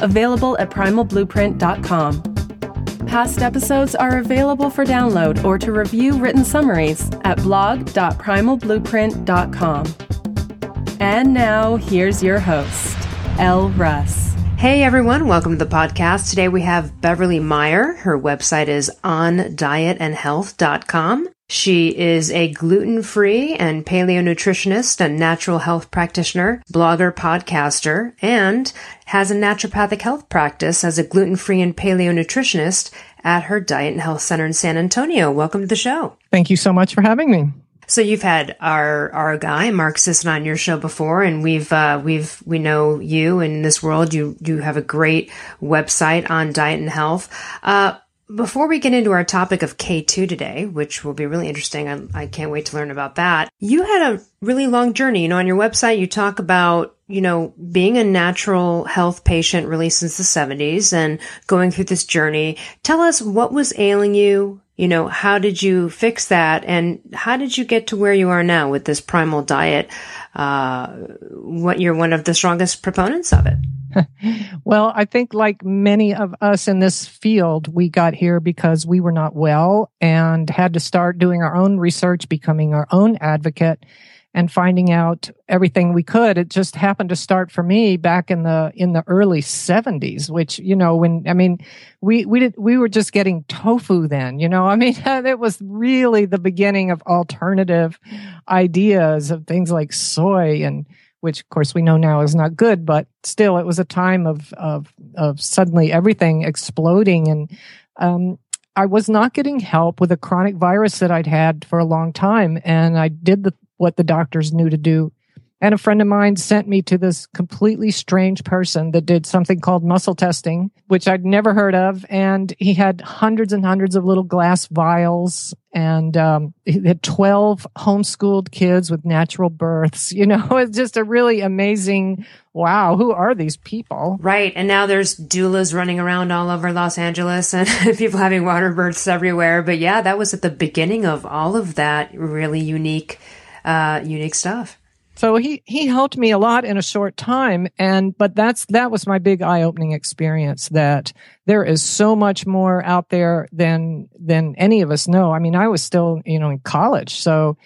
available at primalblueprint.com. Past episodes are available for download or to review written summaries at blog.primalblueprint.com. And now, here's your host, Elle Russ. Hey everyone, welcome to the podcast. Today we have Beverly Meyer. Her website is ondietandhealth.com. She is a gluten free and paleo nutritionist and natural health practitioner, blogger, podcaster, and has a naturopathic health practice as a gluten free and paleo nutritionist at her Diet and Health Center in San Antonio. Welcome to the show. Thank you so much for having me. So you've had our our guy Mark Sisson on your show before, and we've uh, we've we know you in this world. You you have a great website on diet and health. Uh, before we get into our topic of K2 today, which will be really interesting, I, I, can't wait to learn about that. You had a really long journey. You know, on your website, you talk about, you know, being a natural health patient really since the 70s and going through this journey. Tell us what was ailing you. You know, how did you fix that? And how did you get to where you are now with this primal diet? Uh, what you're one of the strongest proponents of it. well, I think like many of us in this field, we got here because we were not well and had to start doing our own research, becoming our own advocate and finding out everything we could. It just happened to start for me back in the in the early 70s, which you know when I mean we we did we were just getting tofu then, you know. I mean it was really the beginning of alternative ideas of things like soy and which of course we know now is not good, but still it was a time of of of suddenly everything exploding. And um, I was not getting help with a chronic virus that I'd had for a long time, and I did the what the doctors knew to do and a friend of mine sent me to this completely strange person that did something called muscle testing, which I'd never heard of. And he had hundreds and hundreds of little glass vials and um, he had 12 homeschooled kids with natural births. You know, it's just a really amazing wow, who are these people? Right. And now there's doulas running around all over Los Angeles and people having water births everywhere. But yeah, that was at the beginning of all of that really unique, uh, unique stuff. So he, he helped me a lot in a short time. And, but that's, that was my big eye opening experience that there is so much more out there than, than any of us know. I mean, I was still, you know, in college. So,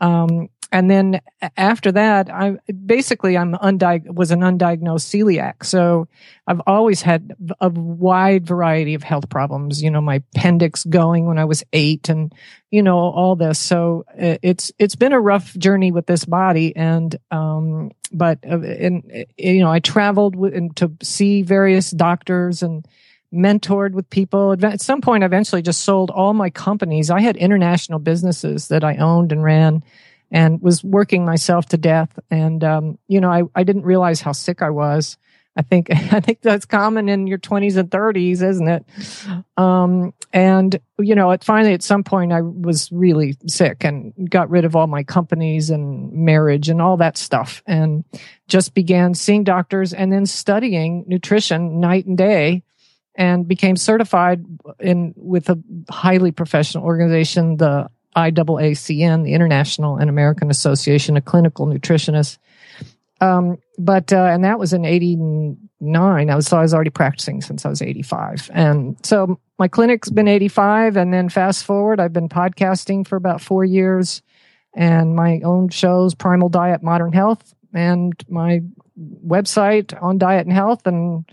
um, and then after that, I basically I'm undiag- was an undiagnosed celiac. So I've always had a wide variety of health problems. You know, my appendix going when I was eight, and you know all this. So uh, it's it's been a rough journey with this body, and um, but uh, and you know I traveled with, and to see various doctors and mentored with people. At some point, I eventually just sold all my companies. I had international businesses that I owned and ran and was working myself to death. And, um, you know, I, I didn't realize how sick I was. I think, I think that's common in your twenties and thirties, isn't it? Um, and, you know, at finally at some point I was really sick and got rid of all my companies and marriage and all that stuff and just began seeing doctors and then studying nutrition night and day and became certified in with a highly professional organization, the IAACN, the International and American Association of Clinical Nutritionists. Um, but uh, and that was in '89. I was so I was already practicing since I was 85, and so my clinic's been 85. And then fast forward, I've been podcasting for about four years, and my own shows, Primal Diet, Modern Health, and my website on diet and health, and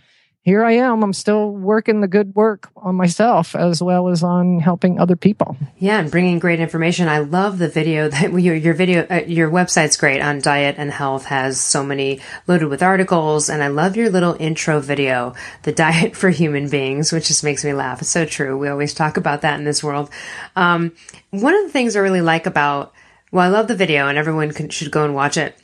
here I am. I'm still working the good work on myself as well as on helping other people. Yeah, and bringing great information. I love the video that your your video uh, your website's great on diet and health has so many loaded with articles and I love your little intro video, the diet for human beings, which just makes me laugh. It's so true. We always talk about that in this world. Um, one of the things I really like about well, I love the video and everyone can, should go and watch it.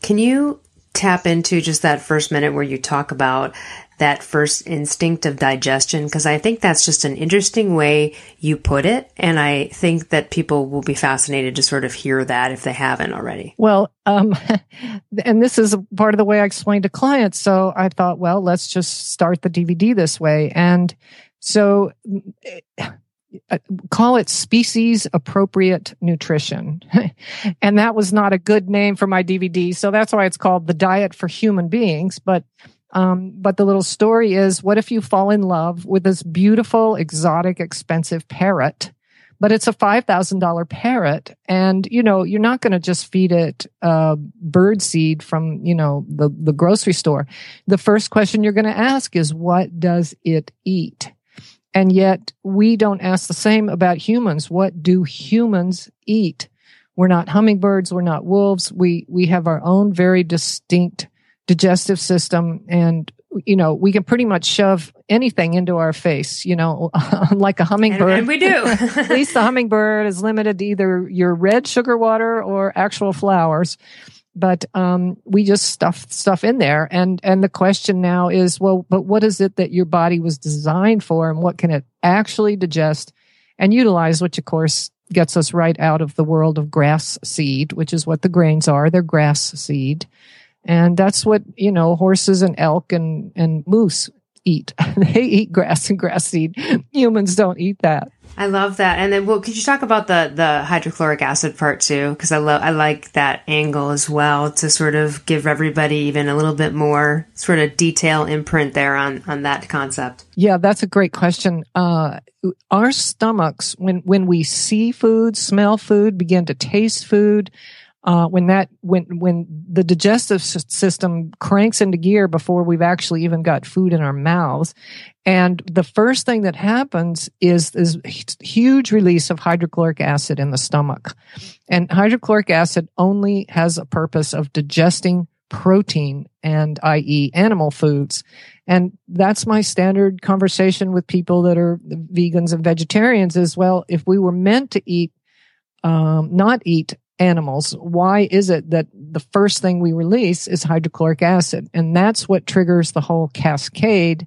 Can you tap into just that first minute where you talk about that first instinct of digestion? Because I think that's just an interesting way you put it. And I think that people will be fascinated to sort of hear that if they haven't already. Well, um, and this is part of the way I explain to clients. So I thought, well, let's just start the DVD this way. And so uh, call it species appropriate nutrition. and that was not a good name for my DVD. So that's why it's called the diet for human beings. But, um, but the little story is what if you fall in love with this beautiful, exotic, expensive parrot? But it's a $5,000 parrot. And, you know, you're not going to just feed it, uh, bird seed from, you know, the, the grocery store. The first question you're going to ask is, what does it eat? And yet we don't ask the same about humans. What do humans eat? We're not hummingbirds. We're not wolves. We, we have our own very distinct digestive system and you know, we can pretty much shove anything into our face, you know, like a hummingbird. And, and we do. At least the hummingbird is limited to either your red sugar water or actual flowers but um, we just stuff stuff in there and and the question now is well but what is it that your body was designed for and what can it actually digest and utilize which of course gets us right out of the world of grass seed which is what the grains are they're grass seed and that's what you know horses and elk and and moose eat they eat grass and grass seed humans don't eat that I love that. And then, well, could you talk about the the hydrochloric acid part too? Because I love I like that angle as well to sort of give everybody even a little bit more sort of detail imprint there on on that concept. Yeah, that's a great question. Uh, our stomachs, when when we see food, smell food, begin to taste food, uh, when that when when the digestive system cranks into gear before we've actually even got food in our mouths and the first thing that happens is is huge release of hydrochloric acid in the stomach and hydrochloric acid only has a purpose of digesting protein and i.e. animal foods and that's my standard conversation with people that are vegans and vegetarians as well if we were meant to eat um, not eat animals, why is it that the first thing we release is hydrochloric acid? And that's what triggers the whole cascade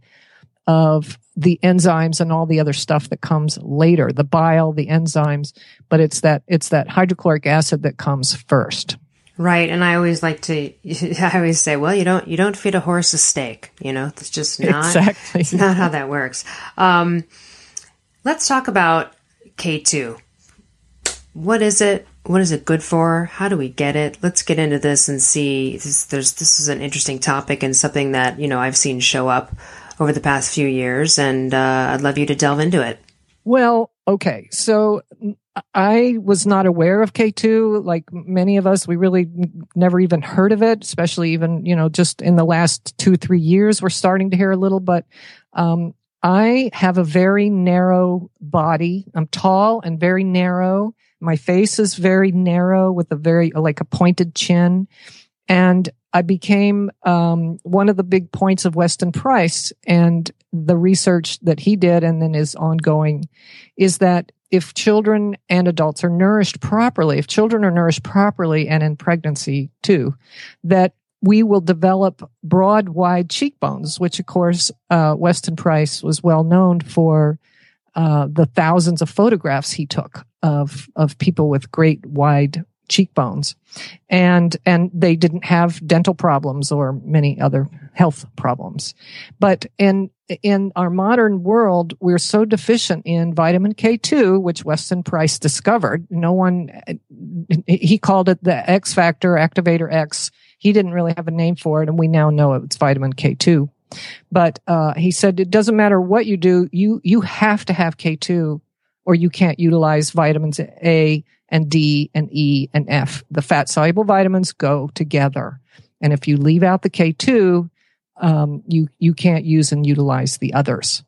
of the enzymes and all the other stuff that comes later, the bile, the enzymes, but it's that, it's that hydrochloric acid that comes first. Right. And I always like to, I always say, well, you don't, you don't feed a horse a steak, you know, it's just not, exactly. it's not how that works. Um, let's talk about K2. What is it? What is it good for? How do we get it? Let's get into this and see. This, there's this is an interesting topic and something that you know I've seen show up over the past few years, and uh, I'd love you to delve into it. Well, okay, so I was not aware of K2 like many of us. We really never even heard of it, especially even, you know, just in the last two, three years, we're starting to hear a little, but, um, I have a very narrow body. I'm tall and very narrow. My face is very narrow with a very, like a pointed chin. And I became um, one of the big points of Weston Price and the research that he did and then is ongoing is that if children and adults are nourished properly, if children are nourished properly and in pregnancy too, that we will develop broad, wide cheekbones, which of course, uh, Weston Price was well known for uh, the thousands of photographs he took of of people with great wide cheekbones. And and they didn't have dental problems or many other health problems. But in in our modern world we're so deficient in vitamin K2 which Weston Price discovered. No one he called it the X factor activator X. He didn't really have a name for it and we now know it's vitamin K2 but uh, he said it doesn't matter what you do, you you have to have K2 or you can't utilize vitamins A and D and E and F. The fat soluble vitamins go together. And if you leave out the K2, um, you, you can't use and utilize the others.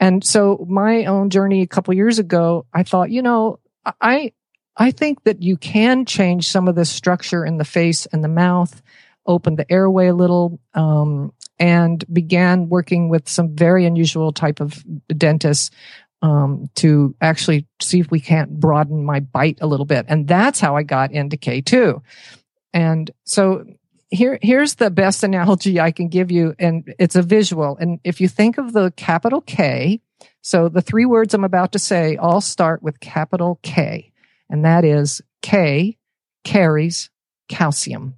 And so my own journey a couple years ago, I thought, you know, I, I think that you can change some of the structure in the face and the mouth, open the airway a little, um, and began working with some very unusual type of dentists um, to actually see if we can't broaden my bite a little bit. And that's how I got into K2. And so here here's the best analogy I can give you, and it's a visual. And if you think of the capital K, so the three words I'm about to say all start with capital K, and that is K carries calcium.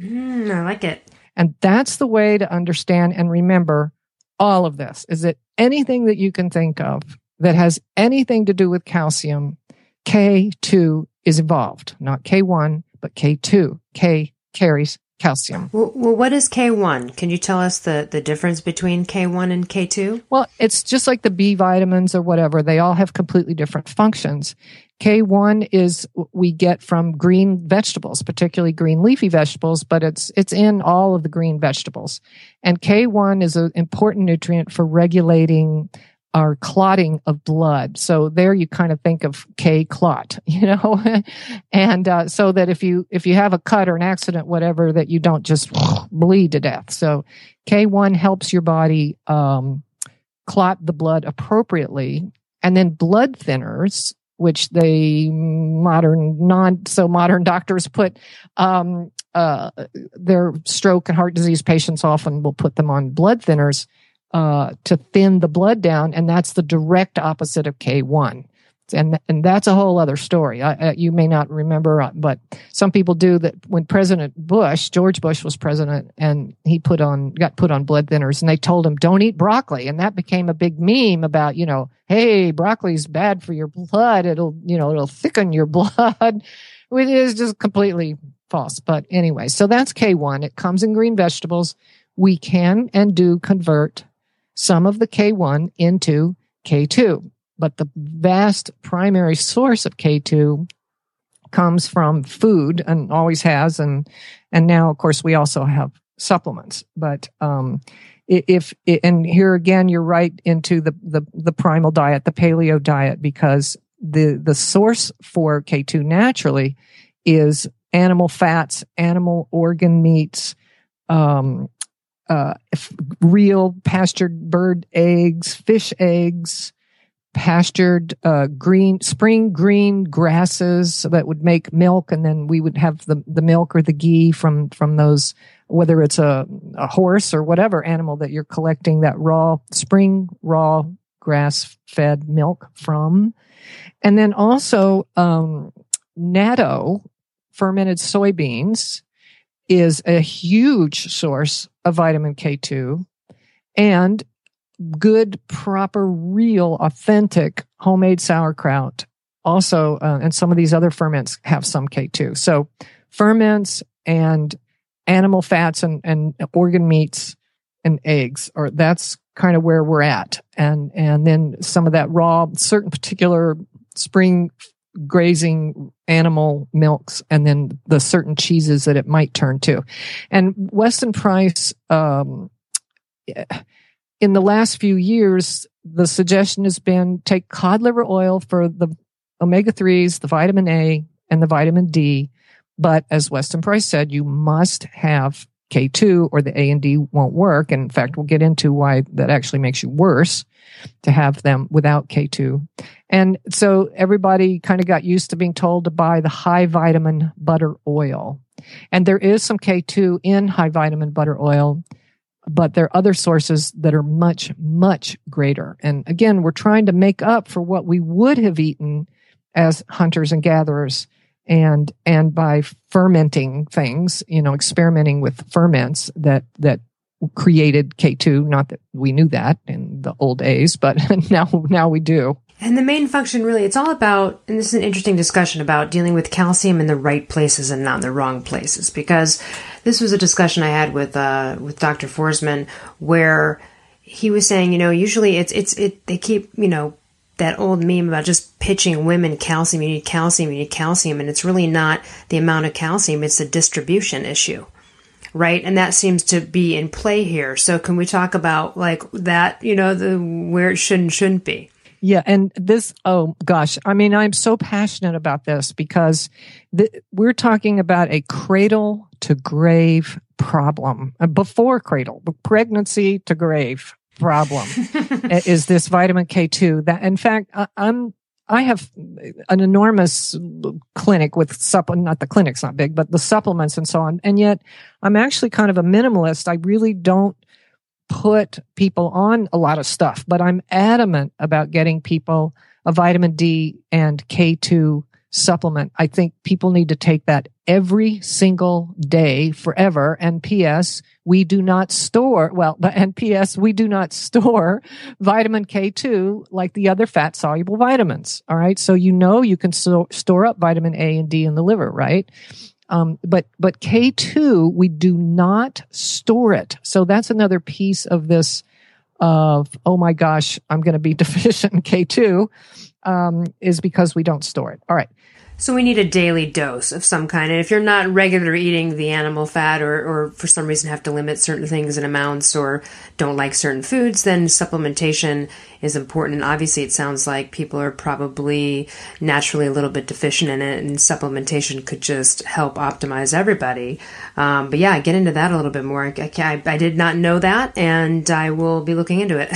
Mm, I like it. And that's the way to understand and remember all of this. Is that anything that you can think of that has anything to do with calcium, K2 is involved, not K1, but K2. K carries calcium. Well, well, what is K1? Can you tell us the, the difference between K1 and K2? Well, it's just like the B vitamins or whatever. They all have completely different functions. K1 is we get from green vegetables, particularly green leafy vegetables, but it's it's in all of the green vegetables. And K1 is an important nutrient for regulating our clotting of blood. So there you kind of think of K clot, you know, and uh, so that if you if you have a cut or an accident, whatever, that you don't just bleed to death. So K1 helps your body um, clot the blood appropriately, and then blood thinners which they modern non so modern doctors put um, uh, their stroke and heart disease patients often will put them on blood thinners uh, to thin the blood down, and that's the direct opposite of K1 and and that's a whole other story. I, you may not remember, uh, but some people do. That when President Bush, George Bush, was president, and he put on got put on blood thinners, and they told him don't eat broccoli, and that became a big meme about you know, hey, broccoli's bad for your blood. It'll you know it'll thicken your blood, which is just completely false. But anyway, so that's K one. It comes in green vegetables. We can and do convert some of the K one into K two. But the vast primary source of K2 comes from food and always has. And and now of course we also have supplements. But um if and here again you're right into the the the primal diet the paleo diet because the the source for K2 naturally is animal fats animal organ meats um uh real pastured bird eggs fish eggs pastured uh, green spring green grasses that would make milk and then we would have the, the milk or the ghee from from those whether it's a, a horse or whatever animal that you're collecting that raw spring raw grass fed milk from. And then also um, natto fermented soybeans is a huge source of vitamin k2 and good, proper, real, authentic homemade sauerkraut. Also, uh, and some of these other ferments have some K2. So ferments and animal fats and, and organ meats and eggs, or that's kind of where we're at. And, and then some of that raw, certain particular spring grazing animal milks and then the certain cheeses that it might turn to. And Weston Price, um, in the last few years, the suggestion has been take cod liver oil for the omega 3s, the vitamin A, and the vitamin D. But as Weston Price said, you must have K2 or the A and D won't work. And in fact, we'll get into why that actually makes you worse to have them without K2. And so everybody kind of got used to being told to buy the high vitamin butter oil. And there is some K2 in high vitamin butter oil but there are other sources that are much, much greater. And again, we're trying to make up for what we would have eaten as hunters and gatherers and, and by fermenting things, you know, experimenting with ferments that, that created K2. Not that we knew that in the old days, but now, now we do. And the main function really, it's all about, and this is an interesting discussion about dealing with calcium in the right places and not in the wrong places. Because this was a discussion I had with, uh, with Dr. Forsman where he was saying, you know, usually it's, it's, it, they keep, you know, that old meme about just pitching women calcium, you need calcium, you need calcium. And it's really not the amount of calcium, it's a distribution issue right? And that seems to be in play here. So can we talk about like that, you know, the where it should and shouldn't be? Yeah. And this, oh gosh, I mean, I'm so passionate about this because we're talking about a cradle to grave problem uh, before cradle, pregnancy to grave problem is this vitamin K2 that in fact, I, I'm, I have an enormous clinic with supplement, not the clinic's not big, but the supplements and so on. And yet I'm actually kind of a minimalist. I really don't put people on a lot of stuff, but I'm adamant about getting people a vitamin D and K2 supplement. I think people need to take that every single day forever. And P.S. We do not store, well, and P.S. We do not store vitamin K2 like the other fat soluble vitamins. All right. So you know you can so, store up vitamin A and D in the liver, right? Um, but but K2 we do not store it. So that's another piece of this of oh my gosh, I'm going to be deficient in K2 um, is because we don't store it. All right. So we need a daily dose of some kind. And if you're not regular eating the animal fat or, or for some reason have to limit certain things in amounts or don't like certain foods, then supplementation is important. And obviously it sounds like people are probably naturally a little bit deficient in it and supplementation could just help optimize everybody. Um, but yeah, get into that a little bit more. I, I, I, did not know that and I will be looking into it.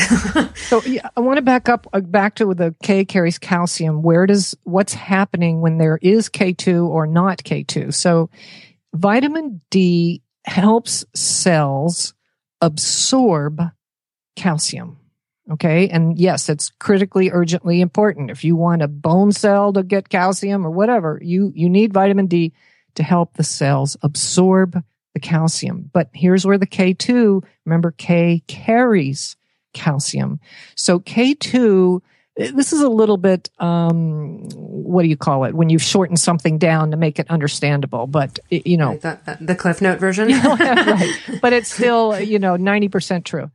so yeah, I want to back up, uh, back to the K carries calcium. Where does, what's happening when there is K2 or not K2? So vitamin D helps cells absorb calcium. Okay. And yes, it's critically urgently important. If you want a bone cell to get calcium or whatever, you, you need vitamin D to help the cells absorb the calcium. But here's where the K2, remember K carries calcium. So K2, this is a little bit, um, what do you call it? When you shorten something down to make it understandable, but you know, the, the Cliff Note version. right. But it's still, you know, 90% true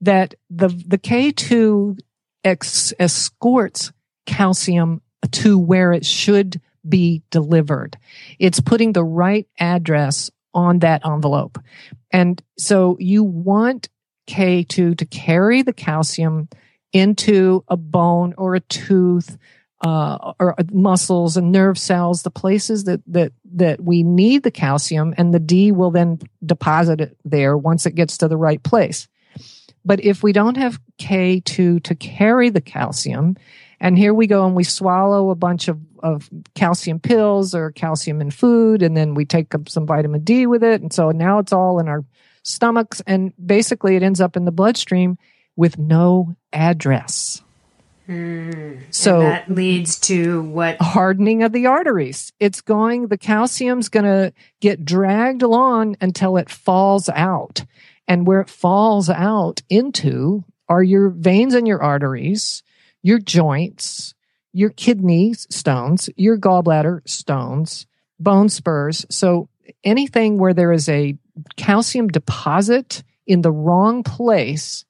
that the, the K2 ex- escorts calcium to where it should be delivered. It's putting the right address on that envelope. And so you want K2 to carry the calcium into a bone or a tooth, uh, or muscles and nerve cells, the places that, that, that we need the calcium and the D will then deposit it there once it gets to the right place. But if we don't have K2 to carry the calcium, and here we go and we swallow a bunch of, of calcium pills or calcium in food, and then we take up some vitamin D with it. And so now it's all in our stomachs, and basically it ends up in the bloodstream with no address. Hmm. So that leads to what? Hardening of the arteries. It's going, the calcium's going to get dragged along until it falls out. And where it falls out into are your veins and your arteries, your joints, your kidney stones, your gallbladder stones, bone spurs. So anything where there is a calcium deposit in the wrong place,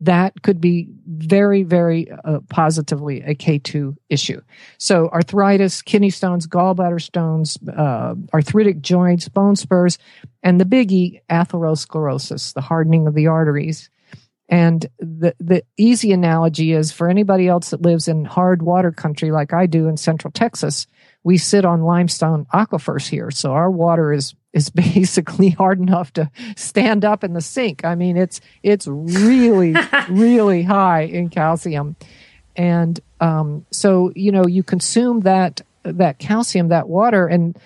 that could be very, very uh, positively a K2 issue. So arthritis, kidney stones, gallbladder stones, uh, arthritic joints, bone spurs, and the biggie, atherosclerosis, the hardening of the arteries. And the, the easy analogy is for anybody else that lives in hard water country like I do in central Texas, we sit on limestone aquifers here. So our water is, is basically hard enough to stand up in the sink. I mean, it's, it's really, really high in calcium. And, um, so, you know, you consume that, that calcium, that water, and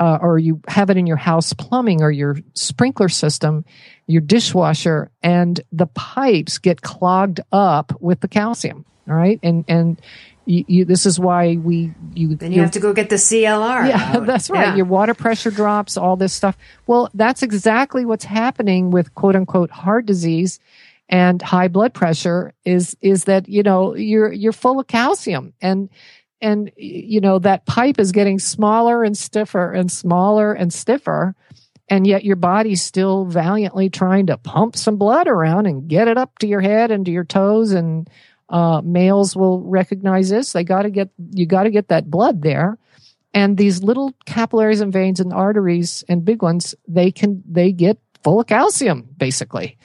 uh, or you have it in your house plumbing or your sprinkler system, your dishwasher, and the pipes get clogged up with the calcium. All right, and and you, you, this is why we you then you have to go get the CLR. Yeah, out. that's right. Yeah. Your water pressure drops, all this stuff. Well, that's exactly what's happening with quote unquote heart disease and high blood pressure is is that you know you're you're full of calcium and and you know that pipe is getting smaller and stiffer and smaller and stiffer and yet your body's still valiantly trying to pump some blood around and get it up to your head and to your toes and uh, males will recognize this. They got to get you got to get that blood there. And these little capillaries and veins and arteries and big ones they can they get full of calcium basically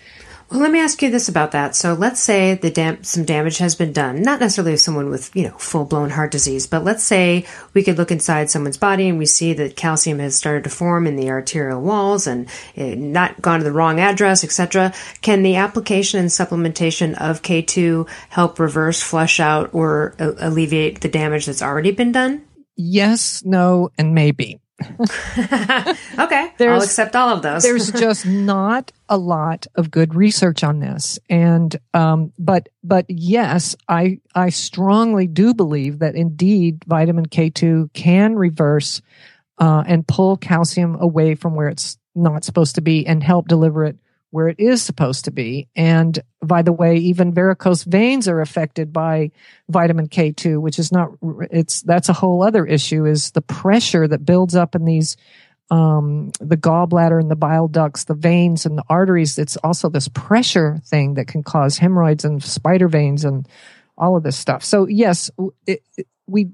Well, let me ask you this about that. So, let's say the dam- some damage has been done, not necessarily someone with you know full blown heart disease, but let's say we could look inside someone's body and we see that calcium has started to form in the arterial walls and not gone to the wrong address, etc. Can the application and supplementation of K two help reverse, flush out, or alleviate the damage that's already been done? Yes, no, and maybe. okay, there's, I'll accept all of those. there's just not a lot of good research on this, and um, but but yes, I I strongly do believe that indeed vitamin K two can reverse uh, and pull calcium away from where it's not supposed to be and help deliver it where it is supposed to be. And by the way, even varicose veins are affected by vitamin K2, which is not, it's, that's a whole other issue is the pressure that builds up in these, um, the gallbladder and the bile ducts, the veins and the arteries. It's also this pressure thing that can cause hemorrhoids and spider veins and all of this stuff. So yes, it, it, we,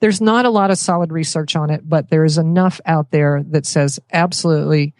there's not a lot of solid research on it, but there is enough out there that says absolutely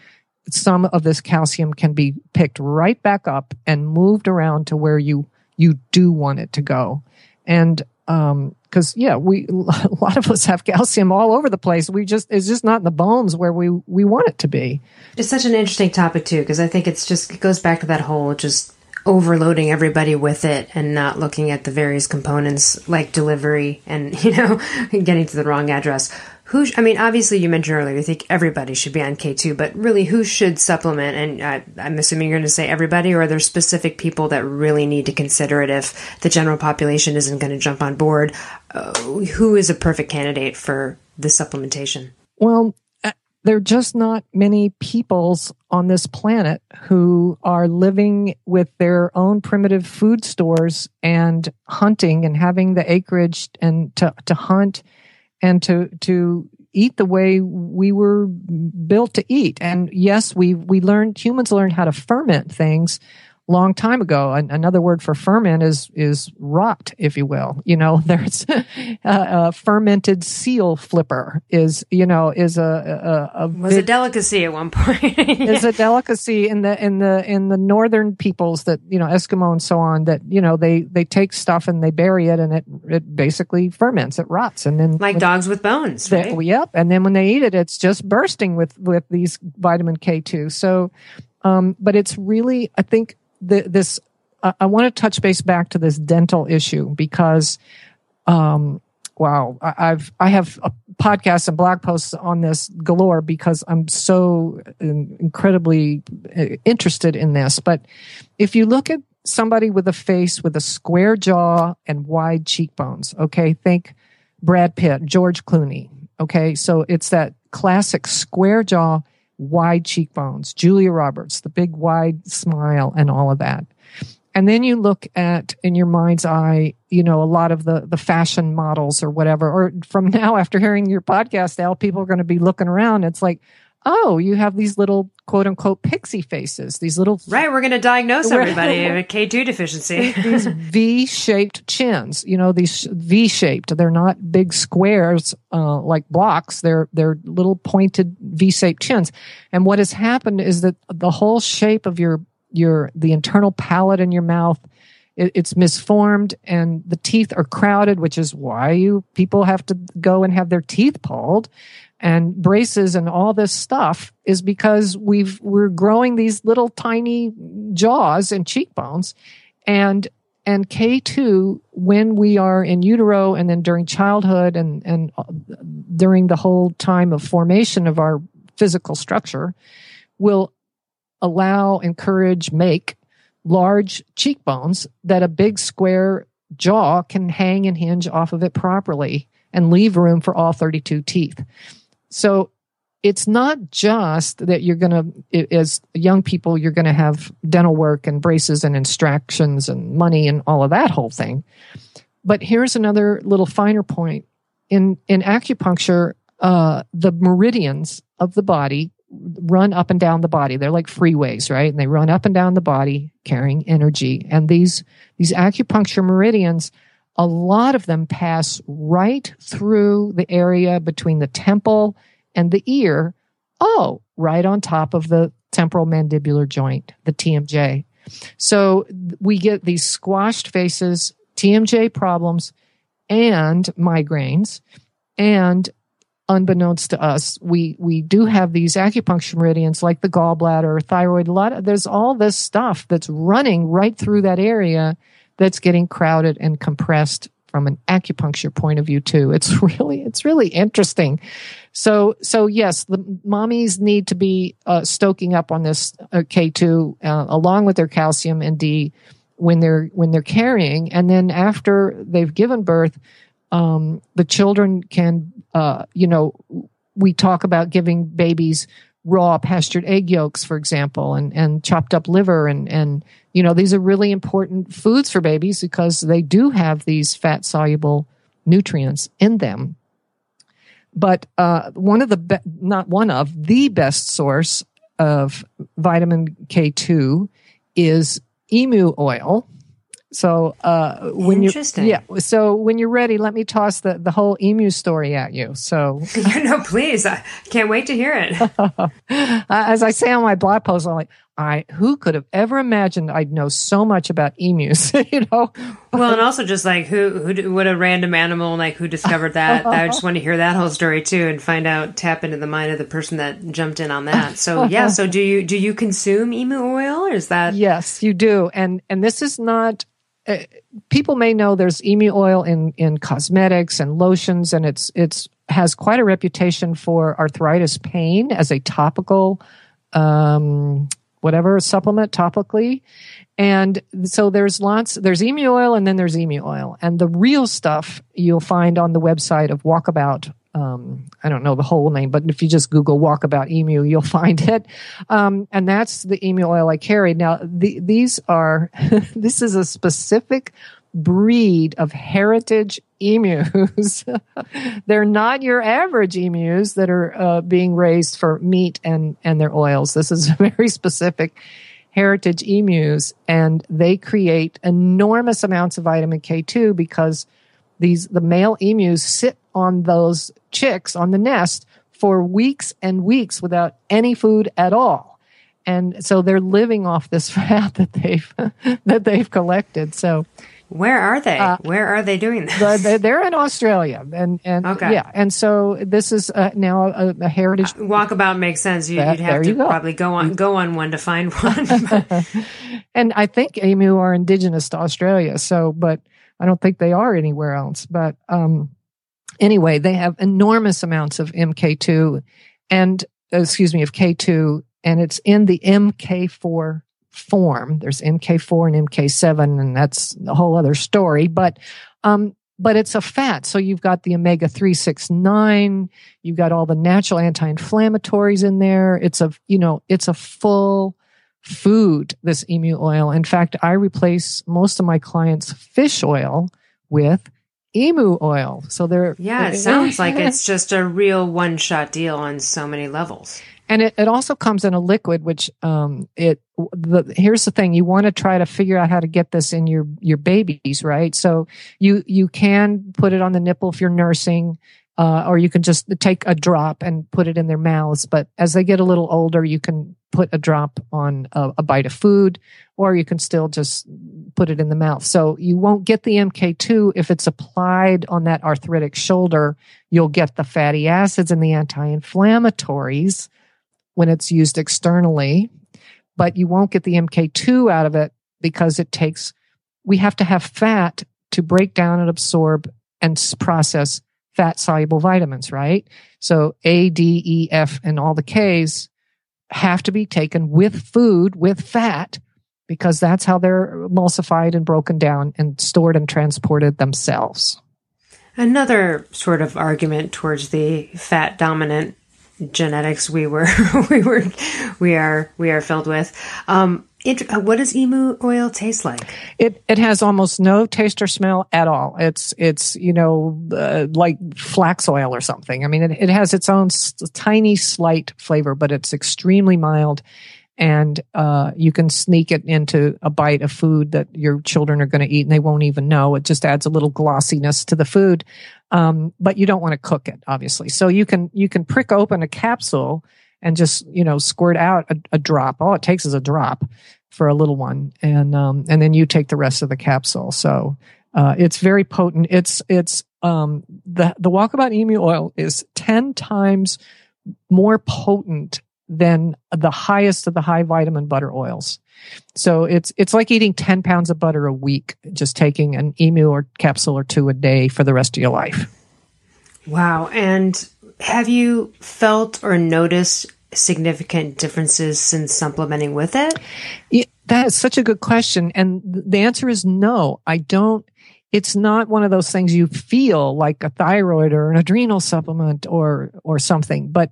some of this calcium can be picked right back up and moved around to where you you do want it to go. And um because yeah we a lot of us have calcium all over the place. We just it's just not in the bones where we we want it to be. It's such an interesting topic too because i think it's just it goes back to that whole just overloading everybody with it and not looking at the various components like delivery and you know getting to the wrong address who i mean obviously you mentioned earlier you think everybody should be on k2 but really who should supplement? And I, i'm assuming you're going to say everybody or are there specific people that really need to consider it if the general population isn't going to jump on board? Uh, who is a perfect candidate for the supplementation? Well uh, there are just not many peoples on this planet who are living with their own primitive food stores and hunting and having the acreage and to, to hunt and to to eat the way we were built to eat. And yes, we we learned humans learned how to ferment things long time ago. another word for ferment is is rot, if you will. You know, there's a, a fermented seal flipper is you know is a, a, a was bit, a delicacy at one point. is a delicacy in the in the in the northern peoples that you know Eskimo and so on that you know they they take stuff and they bury it and it it basically ferments, it rots, and then like dogs with bones. They, right? Yep, and then when they eat it, it's just bursting with with these vitamin K two. So. Um, but it's really, I think this uh, I want to touch base back to this dental issue because, um, wow, I, I've I have a podcast and blog posts on this galore because I'm so incredibly uh, interested in this. But if you look at somebody with a face with a square jaw and wide cheekbones, okay, think Brad Pitt, George Clooney, okay, so it's that classic square jaw wide cheekbones, Julia Roberts, the big wide smile and all of that. And then you look at in your mind's eye, you know, a lot of the the fashion models or whatever. Or from now, after hearing your podcast, Elle, people are going to be looking around. It's like, oh, you have these little quote unquote pixie faces, these little. Right. We're going to diagnose everybody with K2 deficiency. these V shaped chins, you know, these V shaped. They're not big squares, uh, like blocks. They're, they're little pointed V shaped chins. And what has happened is that the whole shape of your, your, the internal palate in your mouth, it's misformed and the teeth are crowded, which is why you people have to go and have their teeth pulled and braces and all this stuff is because we've we're growing these little tiny jaws and cheekbones and and K2 when we are in utero and then during childhood and and uh, during the whole time of formation of our physical structure will allow encourage make large cheekbones that a big square jaw can hang and hinge off of it properly and leave room for all 32 teeth. So it's not just that you're going to, as young people, you're going to have dental work and braces and extractions and money and all of that whole thing. But here's another little finer point. In, in acupuncture, uh, the meridians of the body run up and down the body. They're like freeways, right? And they run up and down the body carrying energy. And these, these acupuncture meridians a lot of them pass right through the area between the temple and the ear. Oh, right on top of the temporal mandibular joint, the TMJ. So we get these squashed faces, TMJ problems, and migraines. And unbeknownst to us, we we do have these acupuncture meridians like the gallbladder, thyroid. A lot of, there's all this stuff that's running right through that area that's getting crowded and compressed from an acupuncture point of view too. It's really it's really interesting. So so yes, the mommies need to be uh, stoking up on this uh, K2 uh, along with their calcium and D when they're when they're carrying, and then after they've given birth, um, the children can uh, you know we talk about giving babies raw pastured egg yolks, for example, and, and chopped up liver. And, and, you know, these are really important foods for babies because they do have these fat soluble nutrients in them. But uh, one of the, be- not one of, the best source of vitamin K2 is emu oil. So uh, when you yeah, so when you're ready, let me toss the the whole emu story at you. So no, please, I can't wait to hear it. As I say on my blog post, I'm like, I who could have ever imagined I'd know so much about emus, you know? well, and also just like who who what a random animal like who discovered that. I just want to hear that whole story too and find out tap into the mind of the person that jumped in on that. So yeah, so do you do you consume emu oil or is that Yes, you do. And and this is not uh, people may know there's emu oil in in cosmetics and lotions, and it's it's has quite a reputation for arthritis pain as a topical, um, whatever supplement topically. And so there's lots, there's emu oil and then there's emu oil. And the real stuff you'll find on the website of Walkabout um, I don't know the whole name, but if you just Google walkabout emu, you'll find it. Um, and that's the emu oil I carried. Now, the, these are, this is a specific breed of heritage emus. They're not your average emus that are uh, being raised for meat and, and their oils. This is very specific heritage emus, and they create enormous amounts of vitamin K2 because these the male emus sit on those chicks on the nest for weeks and weeks without any food at all. And so they're living off this fat that they've that they've collected. So where are they? Uh, Where are they doing this? They're in Australia, and and okay. yeah, and so this is uh, now a, a heritage uh, walkabout makes sense. You, would have to go. probably go on go on one to find one. and I think emu are indigenous to Australia, so but I don't think they are anywhere else. But um, anyway, they have enormous amounts of MK2 and, excuse me, of K2, and it's in the MK4 form. There's MK4 and MK7, and that's a whole other story. But, um, but it's a fat. So you've got the omega 369, you've got all the natural anti-inflammatories in there. It's a, you know, it's a full food, this emu oil. In fact, I replace most of my clients' fish oil with emu oil. So they're yeah, it sounds like it's just a real one shot deal on so many levels. And it, it also comes in a liquid, which um it the here's the thing you want to try to figure out how to get this in your your babies, right? So you you can put it on the nipple if you're nursing. Uh, or you can just take a drop and put it in their mouths. But as they get a little older, you can put a drop on a, a, bite of food, or you can still just put it in the mouth. So you won't get the MK2 if it's applied on that arthritic shoulder. You'll get the fatty acids and the anti-inflammatories when it's used externally, but you won't get the MK2 out of it because it takes, we have to have fat to break down and absorb and process fat soluble vitamins, right? So A, D, E, F, and all the Ks have to be taken with food, with fat, because that's how they're emulsified and broken down and stored and transported themselves. Another sort of argument towards the fat dominant genetics we were we were we are we are filled with. Um, it, what does emu oil taste like? It it has almost no taste or smell at all. It's it's you know uh, like flax oil or something. I mean, it, it has its own s- tiny slight flavor, but it's extremely mild, and uh, you can sneak it into a bite of food that your children are going to eat, and they won't even know. It just adds a little glossiness to the food, um, but you don't want to cook it, obviously. So you can you can prick open a capsule and just you know squirt out a, a drop. All it takes is a drop for a little one, and um, and then you take the rest of the capsule. So uh, it's very potent. It's it's um, the the walkabout emu oil is ten times more potent than the highest of the high vitamin butter oils. So it's it's like eating 10 pounds of butter a week, just taking an emu or capsule or two a day for the rest of your life. Wow. And have you felt or noticed significant differences since supplementing with it? Yeah, that is such a good question. And the answer is no. I don't. It's not one of those things you feel like a thyroid or an adrenal supplement or or something. But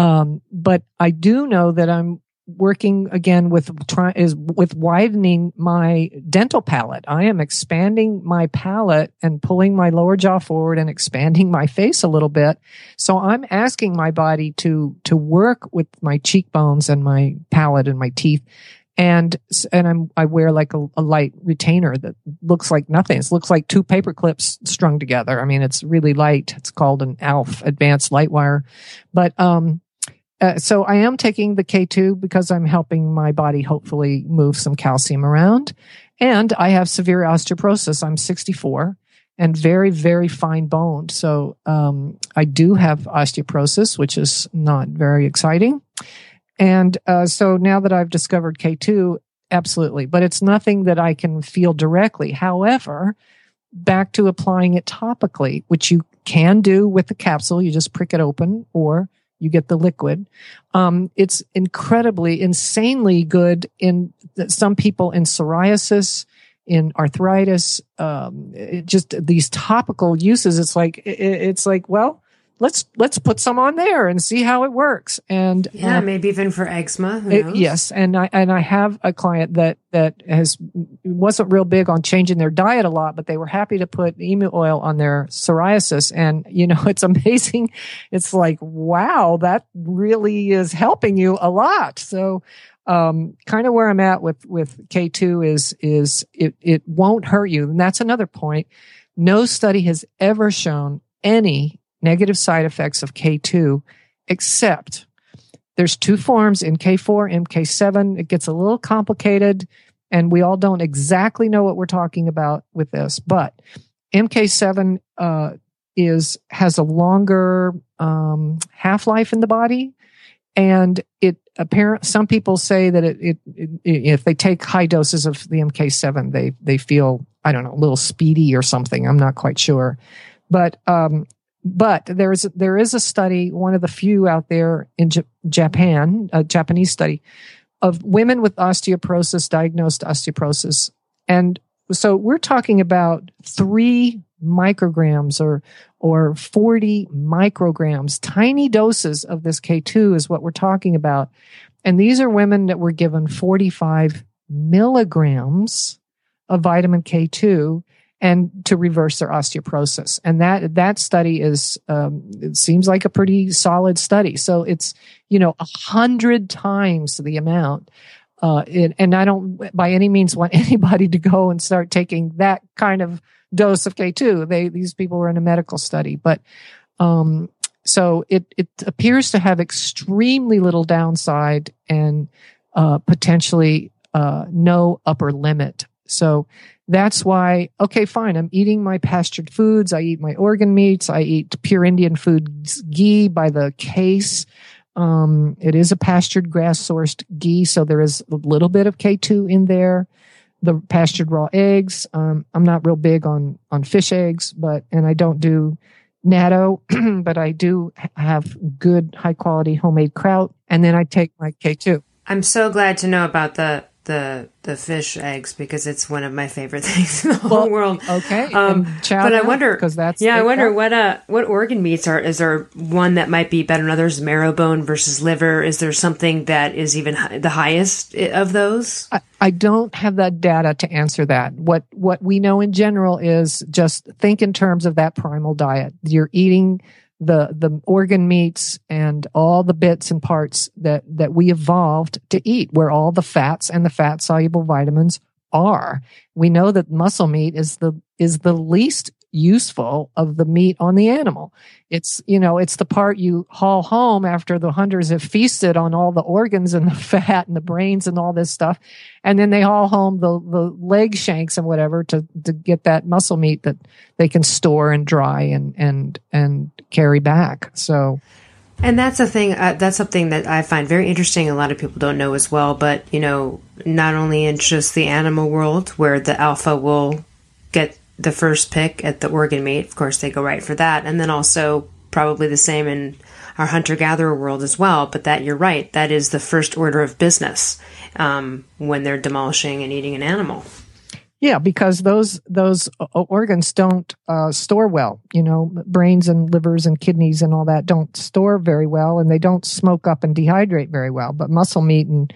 um, but I do know that I'm working again with try is with widening my dental palate. I am expanding my palate and pulling my lower jaw forward and expanding my face a little bit. So I'm asking my body to to work with my cheekbones and my palate and my teeth. And and I'm I wear like a, a light retainer that looks like nothing. It looks like two paper clips strung together. I mean, it's really light. It's called an ALF, Advanced Light Wire. But um, uh, so I am taking the K2 because I'm helping my body hopefully move some calcium around. And I have severe osteoporosis. I'm 64 and very, very fine boned. So um, I do have osteoporosis, which is not very exciting. And uh, so now that I've discovered K2, absolutely. But it's nothing that I can feel directly. However, back to applying it topically, which you can do with the capsule. You just prick it open or you get the liquid. Um, it's incredibly, insanely good in some people in psoriasis, in arthritis, um, just these topical uses. It's like, it, it's like, well, let's let's put some on there and see how it works. And yeah, uh, maybe even for eczema. It, yes, and I and I have a client that that has wasn't real big on changing their diet a lot, but they were happy to put emu oil on their psoriasis, and you know it's amazing. It's like wow, that really is helping you a lot. So. Um, kind of where I'm at with with K2 is is it it won't hurt you, and that's another point. No study has ever shown any negative side effects of K2, except there's two forms MK4, MK7. It gets a little complicated, and we all don't exactly know what we're talking about with this. But MK7 uh, is has a longer um, half life in the body, and it apparent. Some people say that it, it, it, if they take high doses of the MK7, they they feel I don't know a little speedy or something. I'm not quite sure, but um, but there's there is a study, one of the few out there in J- Japan, a Japanese study of women with osteoporosis, diagnosed osteoporosis, and so we're talking about three micrograms or or 40 micrograms, tiny doses of this K2 is what we're talking about. And these are women that were given 45 milligrams of vitamin K2 and to reverse their osteoporosis. And that that study is um, it seems like a pretty solid study. So it's you know a hundred times the amount. Uh, it, and I don't by any means want anybody to go and start taking that kind of dose of K2. They these people were in a medical study, but um, so it it appears to have extremely little downside and uh, potentially uh, no upper limit. So that's why, okay, fine. I'm eating my pastured foods. I eat my organ meats. I eat pure Indian foods ghee by the case. Um, it is a pastured grass sourced ghee. So there is a little bit of K2 in there. The pastured raw eggs. Um, I'm not real big on, on fish eggs, but, and I don't do natto, but I do have good high quality homemade kraut. And then I take my K2. I'm so glad to know about the the the fish eggs because it's one of my favorite things in the whole well, world. Okay, um, but I wonder because that's yeah, I wonder what uh what organ meats are. Is there one that might be better than others? Marrow bone versus liver. Is there something that is even the highest of those? I, I don't have that data to answer that. What what we know in general is just think in terms of that primal diet. You're eating the the organ meats and all the bits and parts that that we evolved to eat where all the fats and the fat soluble vitamins are. We know that muscle meat is the is the least useful of the meat on the animal. It's, you know, it's the part you haul home after the hunters have feasted on all the organs and the fat and the brains and all this stuff. And then they haul home the, the leg shanks and whatever to, to get that muscle meat that they can store and dry and, and, and carry back. So, and that's a thing. Uh, that's something that I find very interesting. A lot of people don't know as well. But you know, not only in just the animal world, where the alpha will get the first pick at the organ meat. Of course, they go right for that. And then also probably the same in our hunter gatherer world as well. But that you're right, that is the first order of business um, when they're demolishing and eating an animal. Yeah, because those those uh, organs don't uh, store well. You know, brains and livers and kidneys and all that don't store very well, and they don't smoke up and dehydrate very well. But muscle meat and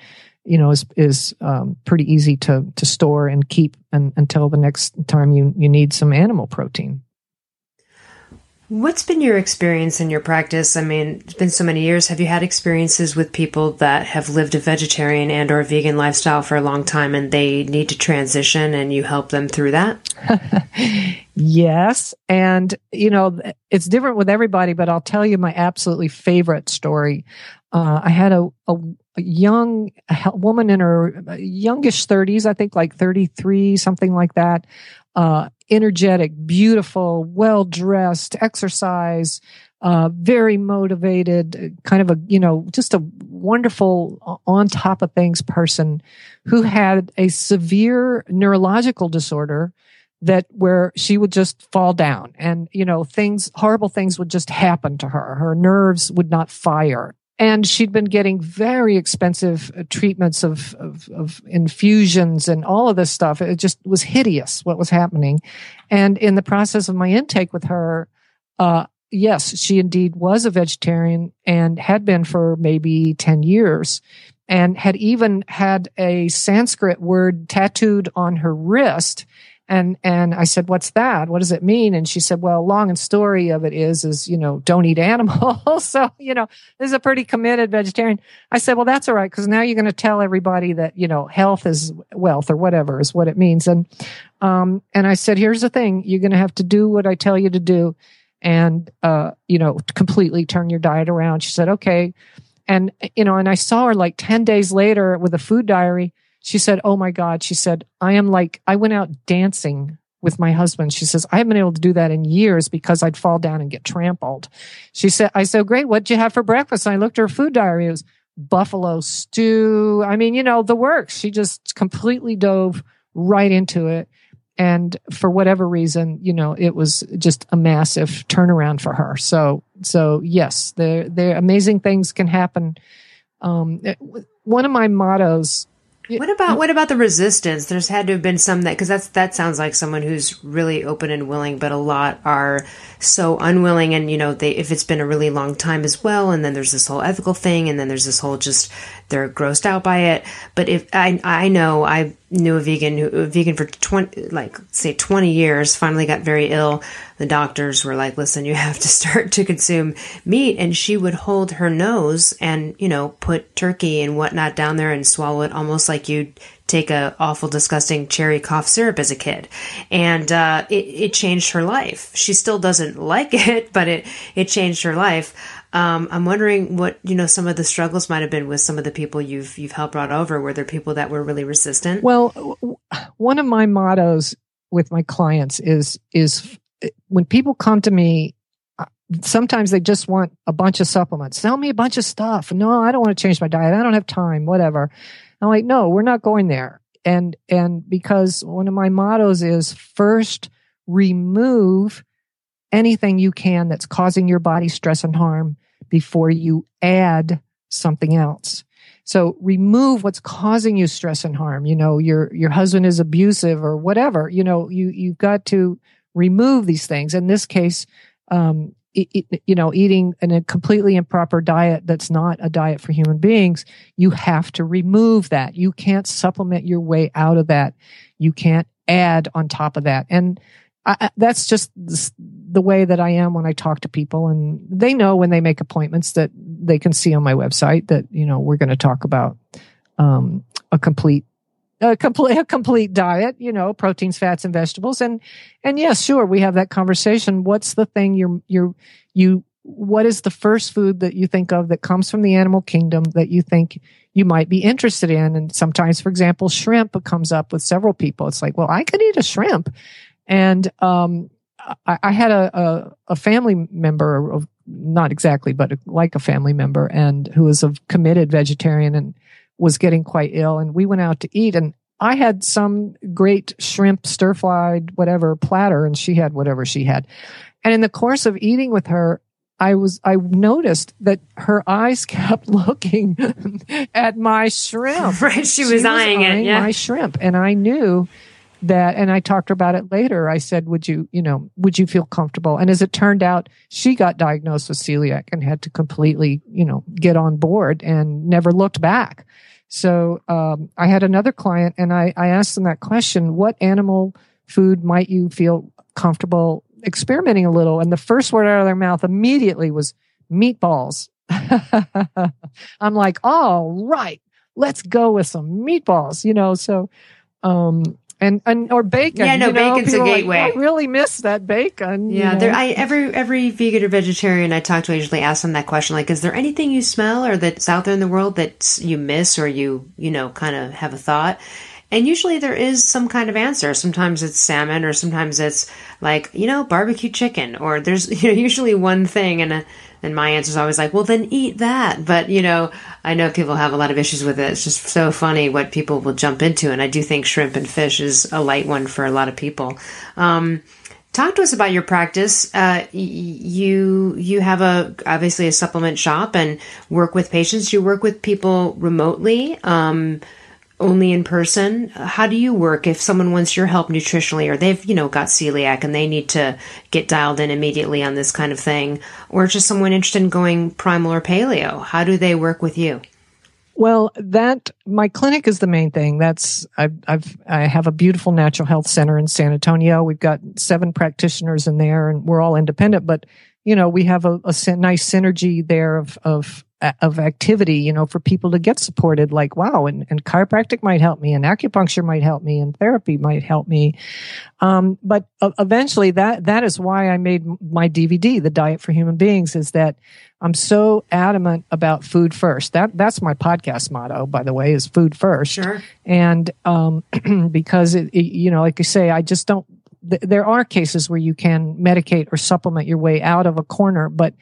you know is is um, pretty easy to to store and keep and, until the next time you you need some animal protein. What's been your experience in your practice? I mean, it's been so many years. Have you had experiences with people that have lived a vegetarian and or vegan lifestyle for a long time and they need to transition and you help them through that? yes. And, you know, it's different with everybody, but I'll tell you my absolutely favorite story. Uh, I had a, a, a young woman in her youngish 30s, I think like 33, something like that. Uh, energetic, beautiful, well dressed, exercise, uh, very motivated, kind of a, you know, just a wonderful uh, on top of things person who had a severe neurological disorder that where she would just fall down and, you know, things, horrible things would just happen to her. Her nerves would not fire and she'd been getting very expensive uh, treatments of, of, of, infusions and all of this stuff. It just was hideous what was happening. And in the process of my intake with her, uh, yes, she indeed was a vegetarian and had been for maybe 10 years and had even had a Sanskrit word tattooed on her wrist and, and I said, what's that? What does it mean? And she said, well, long and story of it is, is, you know, don't eat animals. so, you know, this is a pretty committed vegetarian. I said, well, that's all right. Cause now you're going to tell everybody that, you know, health is wealth or whatever is what it means. And, um, and I said, here's the thing. You're going to have to do what I tell you to do and, uh, you know, completely turn your diet around. She said, okay. And, you know, and I saw her like 10 days later with a food diary she said, Oh my God. She said, I am like, I went out dancing with my husband. She says, I haven't been able to do that in years because I'd fall down and get trampled. She said, I said, great. What'd you have for breakfast? And I looked at her food diary. It was buffalo stew. I mean, you know, the works. She just completely dove right into it. And for whatever reason, you know, it was just a massive turnaround for her. So, so yes, the, the amazing things can happen. Um, one of my mottos what about what about the resistance? There's had to have been some that because that's that sounds like someone who's really open and willing, but a lot are so unwilling, and you know they if it's been a really long time as well, and then there's this whole ethical thing, and then there's this whole just they're grossed out by it. But if I I know I knew a vegan who a vegan for twenty like say twenty years finally got very ill. The doctors were like, "Listen, you have to start to consume meat," and she would hold her nose and you know put turkey and whatnot down there and swallow it almost like you'd take a awful disgusting cherry cough syrup as a kid. And uh, it, it changed her life. She still doesn't like it but it it changed her life um, I'm wondering what you know some of the struggles might have been with some of the people you've you've helped brought over. Were there people that were really resistant? Well, one of my mottos with my clients is is when people come to me uh, sometimes they just want a bunch of supplements. Sell me a bunch of stuff. No, I don't want to change my diet. I don't have time, whatever. I'm like, no, we're not going there. And, and because one of my mottos is first remove anything you can that's causing your body stress and harm before you add something else. So remove what's causing you stress and harm. You know, your, your husband is abusive or whatever. You know, you, you've got to remove these things. In this case, um, it, it, you know, eating in a completely improper diet that's not a diet for human beings, you have to remove that. You can't supplement your way out of that. You can't add on top of that. And I, that's just the way that I am when I talk to people, and they know when they make appointments that they can see on my website that you know we're going to talk about um, a complete a complete a complete diet, you know, proteins, fats, and vegetables. And and yes, sure, we have that conversation. What's the thing you're you're you what is the first food that you think of that comes from the animal kingdom that you think you might be interested in? And sometimes, for example, shrimp comes up with several people. It's like, well, I could eat a shrimp. And um, I, I, had a, a, a family member of not exactly, but like a family member, and who was a committed vegetarian and was getting quite ill. And we went out to eat, and I had some great shrimp stir fried whatever platter, and she had whatever she had. And in the course of eating with her, I was I noticed that her eyes kept looking at my shrimp. Right, she was, she was eyeing, eyeing, it. Yeah, my shrimp, and I knew that and I talked about it later. I said, "Would you, you know, would you feel comfortable?" And as it turned out, she got diagnosed with celiac and had to completely, you know, get on board and never looked back. So um, I had another client, and I, I asked them that question: What animal food might you feel comfortable experimenting a little? And the first word out of their mouth immediately was meatballs. I'm like, all right, let's go with some meatballs, you know. So um, and and or bacon. Yeah, no, you know, bacon's a gateway. Like, I really miss that bacon. Yeah, there. I every every vegan or vegetarian I talk to, I usually ask them that question. Like, is there anything you smell or that's out there in the world that you miss or you you know kind of have a thought? And usually there is some kind of answer. Sometimes it's salmon, or sometimes it's like you know barbecue chicken, or there's you know usually one thing and a and my answer is always like, well, then eat that. But, you know, I know people have a lot of issues with it. It's just so funny what people will jump into. And I do think shrimp and fish is a light one for a lot of people. Um, talk to us about your practice. Uh, you you have a obviously a supplement shop and work with patients. You work with people remotely. Um, only in person? How do you work if someone wants your help nutritionally or they've, you know, got celiac and they need to get dialed in immediately on this kind of thing or just someone interested in going primal or paleo? How do they work with you? Well, that my clinic is the main thing. That's I've, I've I have a beautiful natural health center in San Antonio. We've got seven practitioners in there, and we're all independent. But you know, we have a, a nice synergy there of of of activity, you know, for people to get supported. Like, wow, and, and chiropractic might help me, and acupuncture might help me, and therapy might help me. Um, but uh, eventually, that that is why I made my DVD, "The Diet for Human Beings," is that I'm so adamant about food first. That that's my podcast motto, by the way, is food first. Sure. And um, because it, it, you know, like you say, I just don't. Th- there are cases where you can medicate or supplement your way out of a corner, but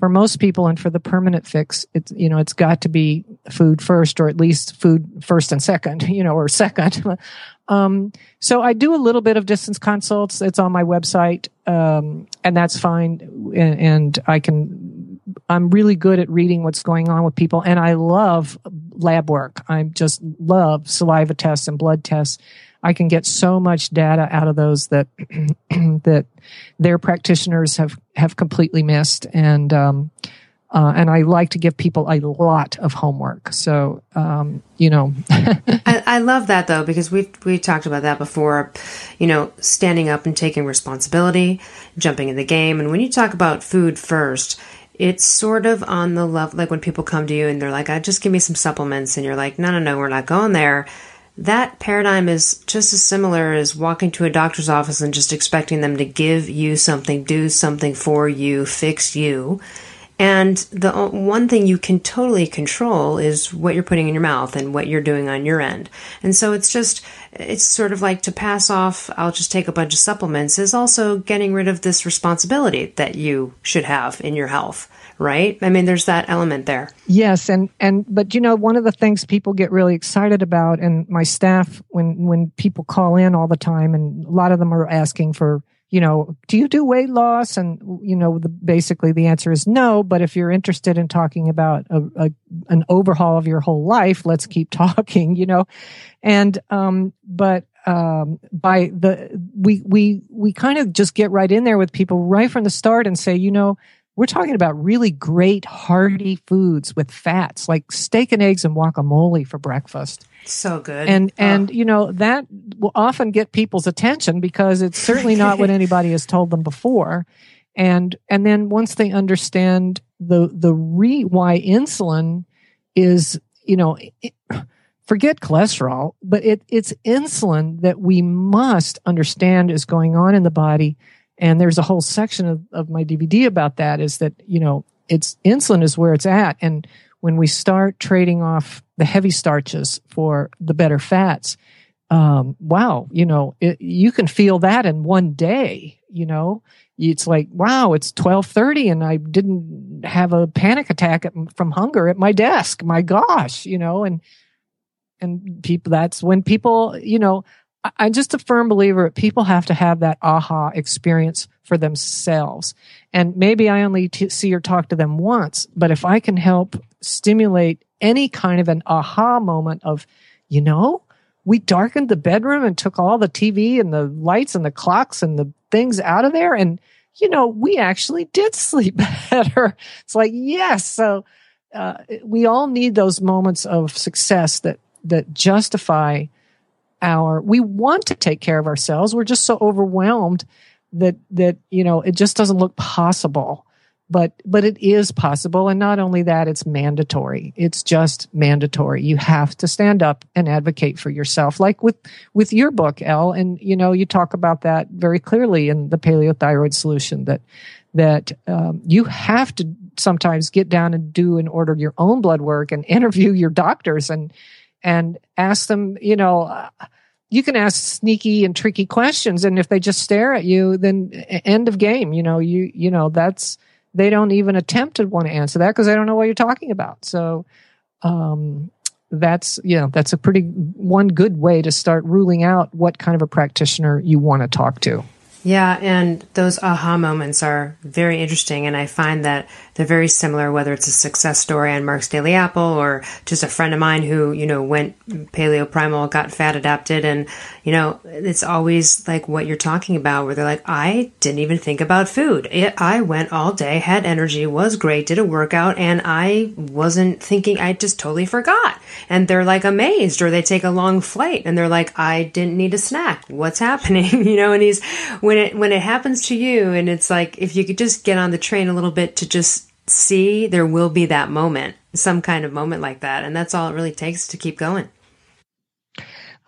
for most people and for the permanent fix, it's, you know, it's got to be food first or at least food first and second, you know, or second. um, so I do a little bit of distance consults. It's on my website. Um, and that's fine. And, and I can, I'm really good at reading what's going on with people. And I love lab work. I just love saliva tests and blood tests I can get so much data out of those that that their practitioners have have completely missed, and um, uh, and I like to give people a lot of homework. So um, you know, I, I, love that though because we've we talked about that before. You know, standing up and taking responsibility, jumping in the game, and when you talk about food first. It's sort of on the level, like when people come to you and they're like, "I just give me some supplements," and you're like, "No, no, no, we're not going there." That paradigm is just as similar as walking to a doctor's office and just expecting them to give you something, do something for you, fix you. And the one thing you can totally control is what you're putting in your mouth and what you're doing on your end. And so it's just, it's sort of like to pass off, I'll just take a bunch of supplements is also getting rid of this responsibility that you should have in your health right? I mean, there's that element there. Yes, and and but you know, one of the things people get really excited about, and my staff, when when people call in all the time, and a lot of them are asking for, you know, do you do weight loss? And you know, the, basically the answer is no. But if you're interested in talking about a, a an overhaul of your whole life, let's keep talking. You know, and um, but um, by the we we we kind of just get right in there with people right from the start and say, you know we're talking about really great hearty foods with fats like steak and eggs and guacamole for breakfast. So good. And oh. and you know that will often get people's attention because it's certainly not what anybody has told them before. And and then once they understand the the re why insulin is, you know, it, forget cholesterol, but it, it's insulin that we must understand is going on in the body. And there's a whole section of, of my DVD about that is that, you know, it's insulin is where it's at. And when we start trading off the heavy starches for the better fats, um, wow, you know, it, you can feel that in one day, you know, it's like, wow, it's 1230 and I didn't have a panic attack at, from hunger at my desk. My gosh, you know, and, and people, that's when people, you know, I'm just a firm believer that people have to have that aha experience for themselves. And maybe I only t- see or talk to them once, but if I can help stimulate any kind of an aha moment of, you know, we darkened the bedroom and took all the TV and the lights and the clocks and the things out of there. And, you know, we actually did sleep better. It's like, yes. So, uh, we all need those moments of success that, that justify our, we want to take care of ourselves. We're just so overwhelmed that, that, you know, it just doesn't look possible. But but it is possible. And not only that it's mandatory. It's just mandatory. You have to stand up and advocate for yourself. Like with with your book Elle and you know you talk about that very clearly in the Paleo Thyroid solution that that um, you have to sometimes get down and do and order your own blood work and interview your doctors and and ask them you know uh, you can ask sneaky and tricky questions and if they just stare at you then end of game you know you you know that's they don't even attempt to want to answer that because they don't know what you're talking about. So, um, that's you know that's a pretty one good way to start ruling out what kind of a practitioner you want to talk to. Yeah, and those aha moments are very interesting, and I find that they're very similar, whether it's a success story on Mark's Daily Apple or just a friend of mine who, you know, went paleo primal, got fat adapted, and, you know, it's always like what you're talking about, where they're like, I didn't even think about food. It, I went all day, had energy, was great, did a workout, and I wasn't thinking, I just totally forgot. And they're like amazed, or they take a long flight and they're like, I didn't need a snack. What's happening? you know, and he's, when it when it happens to you and it's like if you could just get on the train a little bit to just see there will be that moment some kind of moment like that and that's all it really takes to keep going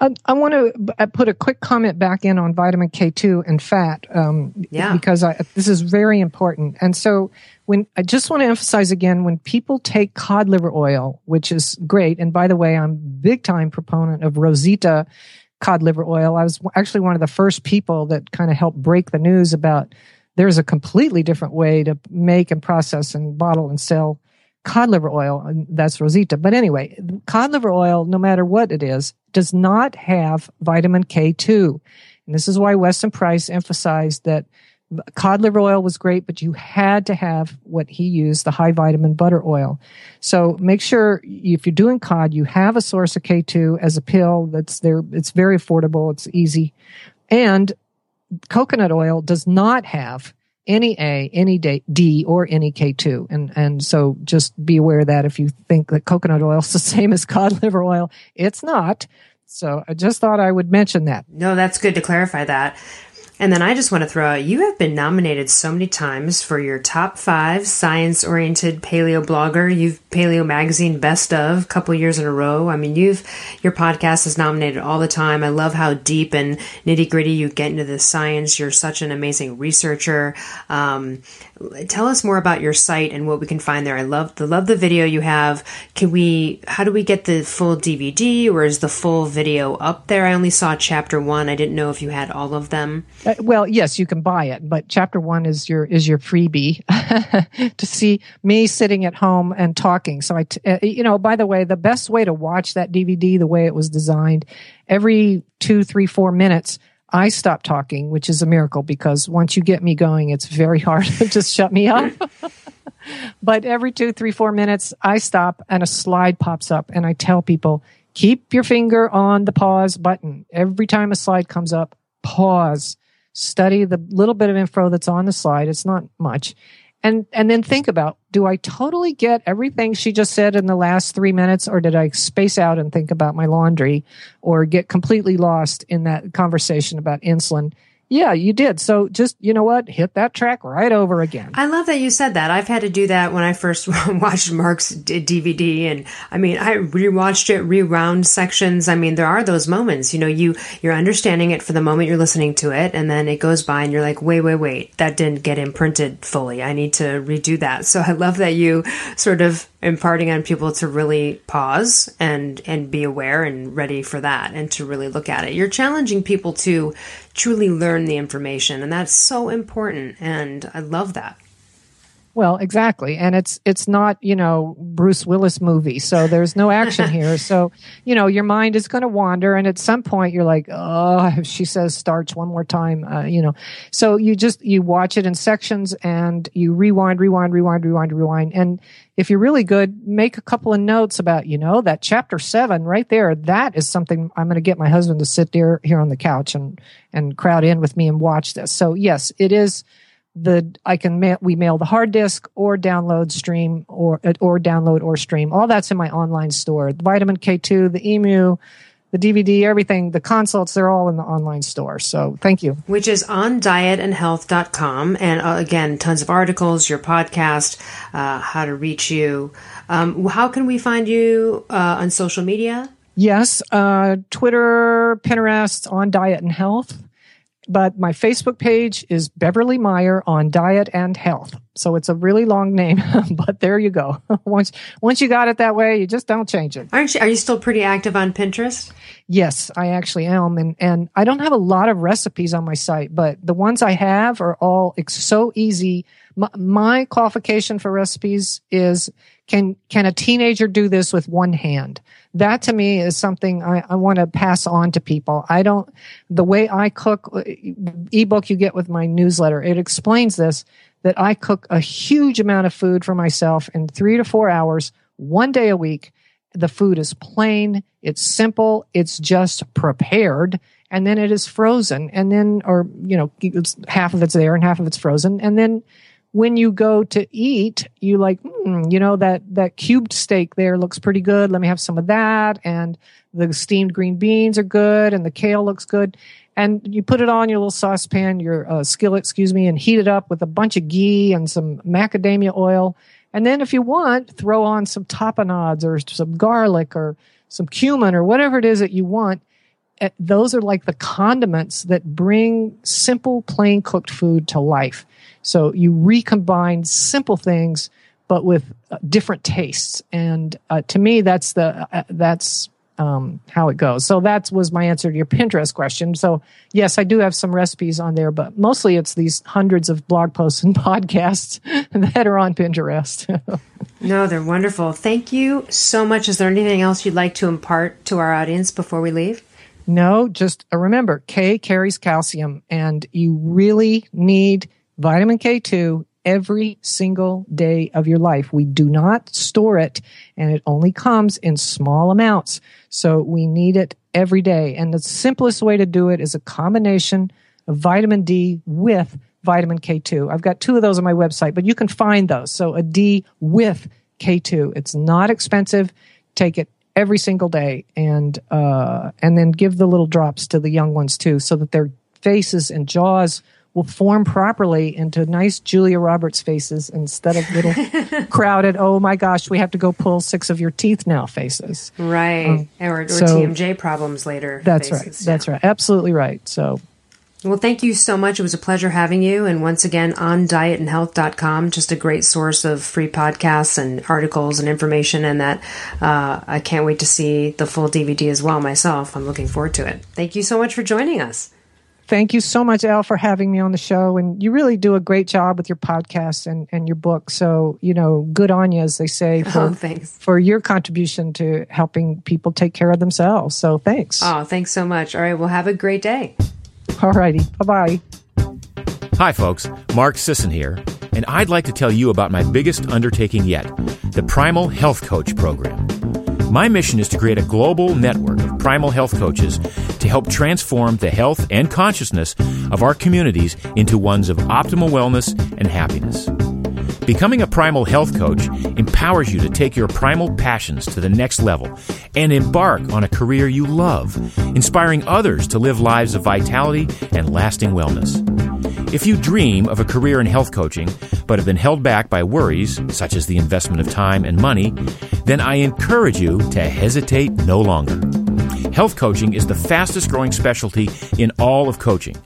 I, I want to put a quick comment back in on vitamin K2 and fat, um, yeah. because I, this is very important. And so, when I just want to emphasize again, when people take cod liver oil, which is great, and by the way, I'm big time proponent of Rosita cod liver oil. I was actually one of the first people that kind of helped break the news about there's a completely different way to make and process and bottle and sell cod liver oil. And that's Rosita. But anyway, cod liver oil, no matter what it is, does not have vitamin K2. And this is why Weston Price emphasized that cod liver oil was great, but you had to have what he used, the high vitamin butter oil. So make sure if you're doing cod, you have a source of K2 as a pill that's there. It's very affordable. It's easy. And coconut oil does not have any A, any D, or any K2. And, and so just be aware that if you think that coconut oil is the same as cod liver oil, it's not. So I just thought I would mention that. No, that's good to clarify that. And then I just want to throw out you have been nominated so many times for your top five science oriented paleo blogger. You've Paleo Magazine Best of a couple years in a row. I mean, you've your podcast is nominated all the time. I love how deep and nitty gritty you get into the science. You're such an amazing researcher. Um, tell us more about your site and what we can find there. I love the love the video you have. Can we? How do we get the full DVD, or is the full video up there? I only saw chapter one. I didn't know if you had all of them. Uh, well, yes, you can buy it, but chapter one is your is your freebie to see me sitting at home and talking. So I, t- uh, you know, by the way, the best way to watch that DVD, the way it was designed, every two, three, four minutes I stop talking, which is a miracle because once you get me going, it's very hard to just shut me up. but every two, three, four minutes, I stop and a slide pops up and I tell people, keep your finger on the pause button. Every time a slide comes up, pause, study the little bit of info that's on the slide. It's not much and and then think about do i totally get everything she just said in the last three minutes or did i space out and think about my laundry or get completely lost in that conversation about insulin yeah, you did. So just, you know what? Hit that track right over again. I love that you said that. I've had to do that when I first watched Mark's DVD. And I mean, I rewatched it, rewound sections. I mean, there are those moments, you know, you, you're understanding it for the moment you're listening to it. And then it goes by and you're like, wait, wait, wait, that didn't get imprinted fully. I need to redo that. So I love that you sort of imparting on people to really pause and, and be aware and ready for that and to really look at it. You're challenging people to truly learn the information. And that's so important. And I love that. Well, exactly. And it's it's not, you know, Bruce Willis movie. So there's no action here. So, you know, your mind is going to wander and at some point you're like, "Oh, she says starts one more time, uh, you know." So you just you watch it in sections and you rewind, rewind, rewind, rewind, rewind. And if you're really good, make a couple of notes about, you know, that chapter 7 right there. That is something I'm going to get my husband to sit there here on the couch and and crowd in with me and watch this. So, yes, it is the I can mail, we mail the hard disk or download stream or or download or stream. All that's in my online store. The vitamin K2, the emu, the DVD, everything, the consults, they're all in the online store. So thank you. Which is on dietandhealth.com. And uh, again, tons of articles, your podcast, uh, how to reach you. Um, how can we find you uh, on social media? Yes, uh, Twitter, Pinterest, on diet and health but my Facebook page is Beverly Meyer on diet and health. So it's a really long name, but there you go. once once you got it that way, you just don't change it. Aren't you, are you still pretty active on Pinterest? Yes, I actually am, and and I don't have a lot of recipes on my site, but the ones I have are all so easy. My, my qualification for recipes is can can a teenager do this with one hand? that to me is something I, I want to pass on to people. I don't, the way I cook, ebook you get with my newsletter, it explains this that I cook a huge amount of food for myself in three to four hours, one day a week. The food is plain, it's simple, it's just prepared, and then it is frozen. And then, or, you know, half of it's there and half of it's frozen. And then when you go to eat, you like, hmm, you know, that, that cubed steak there looks pretty good. Let me have some of that. And the steamed green beans are good and the kale looks good. And you put it on your little saucepan, your uh, skillet, excuse me, and heat it up with a bunch of ghee and some macadamia oil. And then if you want, throw on some tapenades or some garlic or some cumin or whatever it is that you want. Eh, those are like the condiments that bring simple, plain cooked food to life. So you recombine simple things, but with uh, different tastes. And uh, to me, that's the uh, that's um, how it goes. So that was my answer to your Pinterest question. So yes, I do have some recipes on there, but mostly it's these hundreds of blog posts and podcasts that are on Pinterest. no, they're wonderful. Thank you so much. Is there anything else you'd like to impart to our audience before we leave? No, just uh, remember K carries calcium and you really need vitamin K2 every single day of your life. We do not store it and it only comes in small amounts. So we need it every day. And the simplest way to do it is a combination of vitamin D with vitamin K2. I've got two of those on my website, but you can find those. So a D with K2. It's not expensive. Take it every single day and uh, and then give the little drops to the young ones too so that their faces and jaws will form properly into nice Julia Roberts faces instead of little crowded, oh my gosh, we have to go pull six of your teeth now faces. Right. Um, or, or so TMJ problems later. That's faces. right. That's right. Absolutely right. So. Well, thank you so much. It was a pleasure having you. And once again, on dietandhealth.com, just a great source of free podcasts and articles and information. And that uh, I can't wait to see the full DVD as well myself. I'm looking forward to it. Thank you so much for joining us. Thank you so much, Elle, for having me on the show. And you really do a great job with your podcast and, and your book. So, you know, good on you, as they say, oh, for, oh, thanks. for your contribution to helping people take care of themselves. So thanks. Oh, thanks so much. All right. Well, have a great day. All righty. Bye bye. Hi, folks. Mark Sisson here. And I'd like to tell you about my biggest undertaking yet the Primal Health Coach Program. My mission is to create a global network of primal health coaches to help transform the health and consciousness of our communities into ones of optimal wellness and happiness. Becoming a Primal Health Coach empowers you to take your primal passions to the next level and embark on a career you love, inspiring others to live lives of vitality and lasting wellness. If you dream of a career in health coaching, but have been held back by worries, such as the investment of time and money, then I encourage you to hesitate no longer. Health coaching is the fastest growing specialty in all of coaching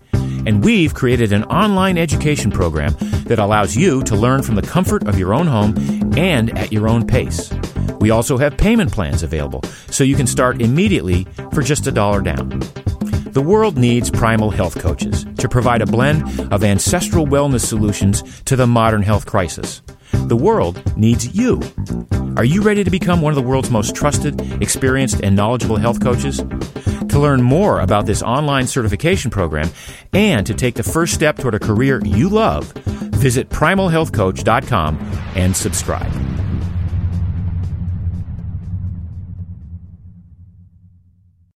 and we've created an online education program that allows you to learn from the comfort of your own home and at your own pace. We also have payment plans available, so you can start immediately for just a dollar down. The world needs primal health coaches to provide a blend of ancestral wellness solutions to the modern health crisis. The world needs you. Are you ready to become one of the world's most trusted, experienced, and knowledgeable health coaches? To learn more about this online certification program and to take the first step toward a career you love, visit primalhealthcoach.com and subscribe.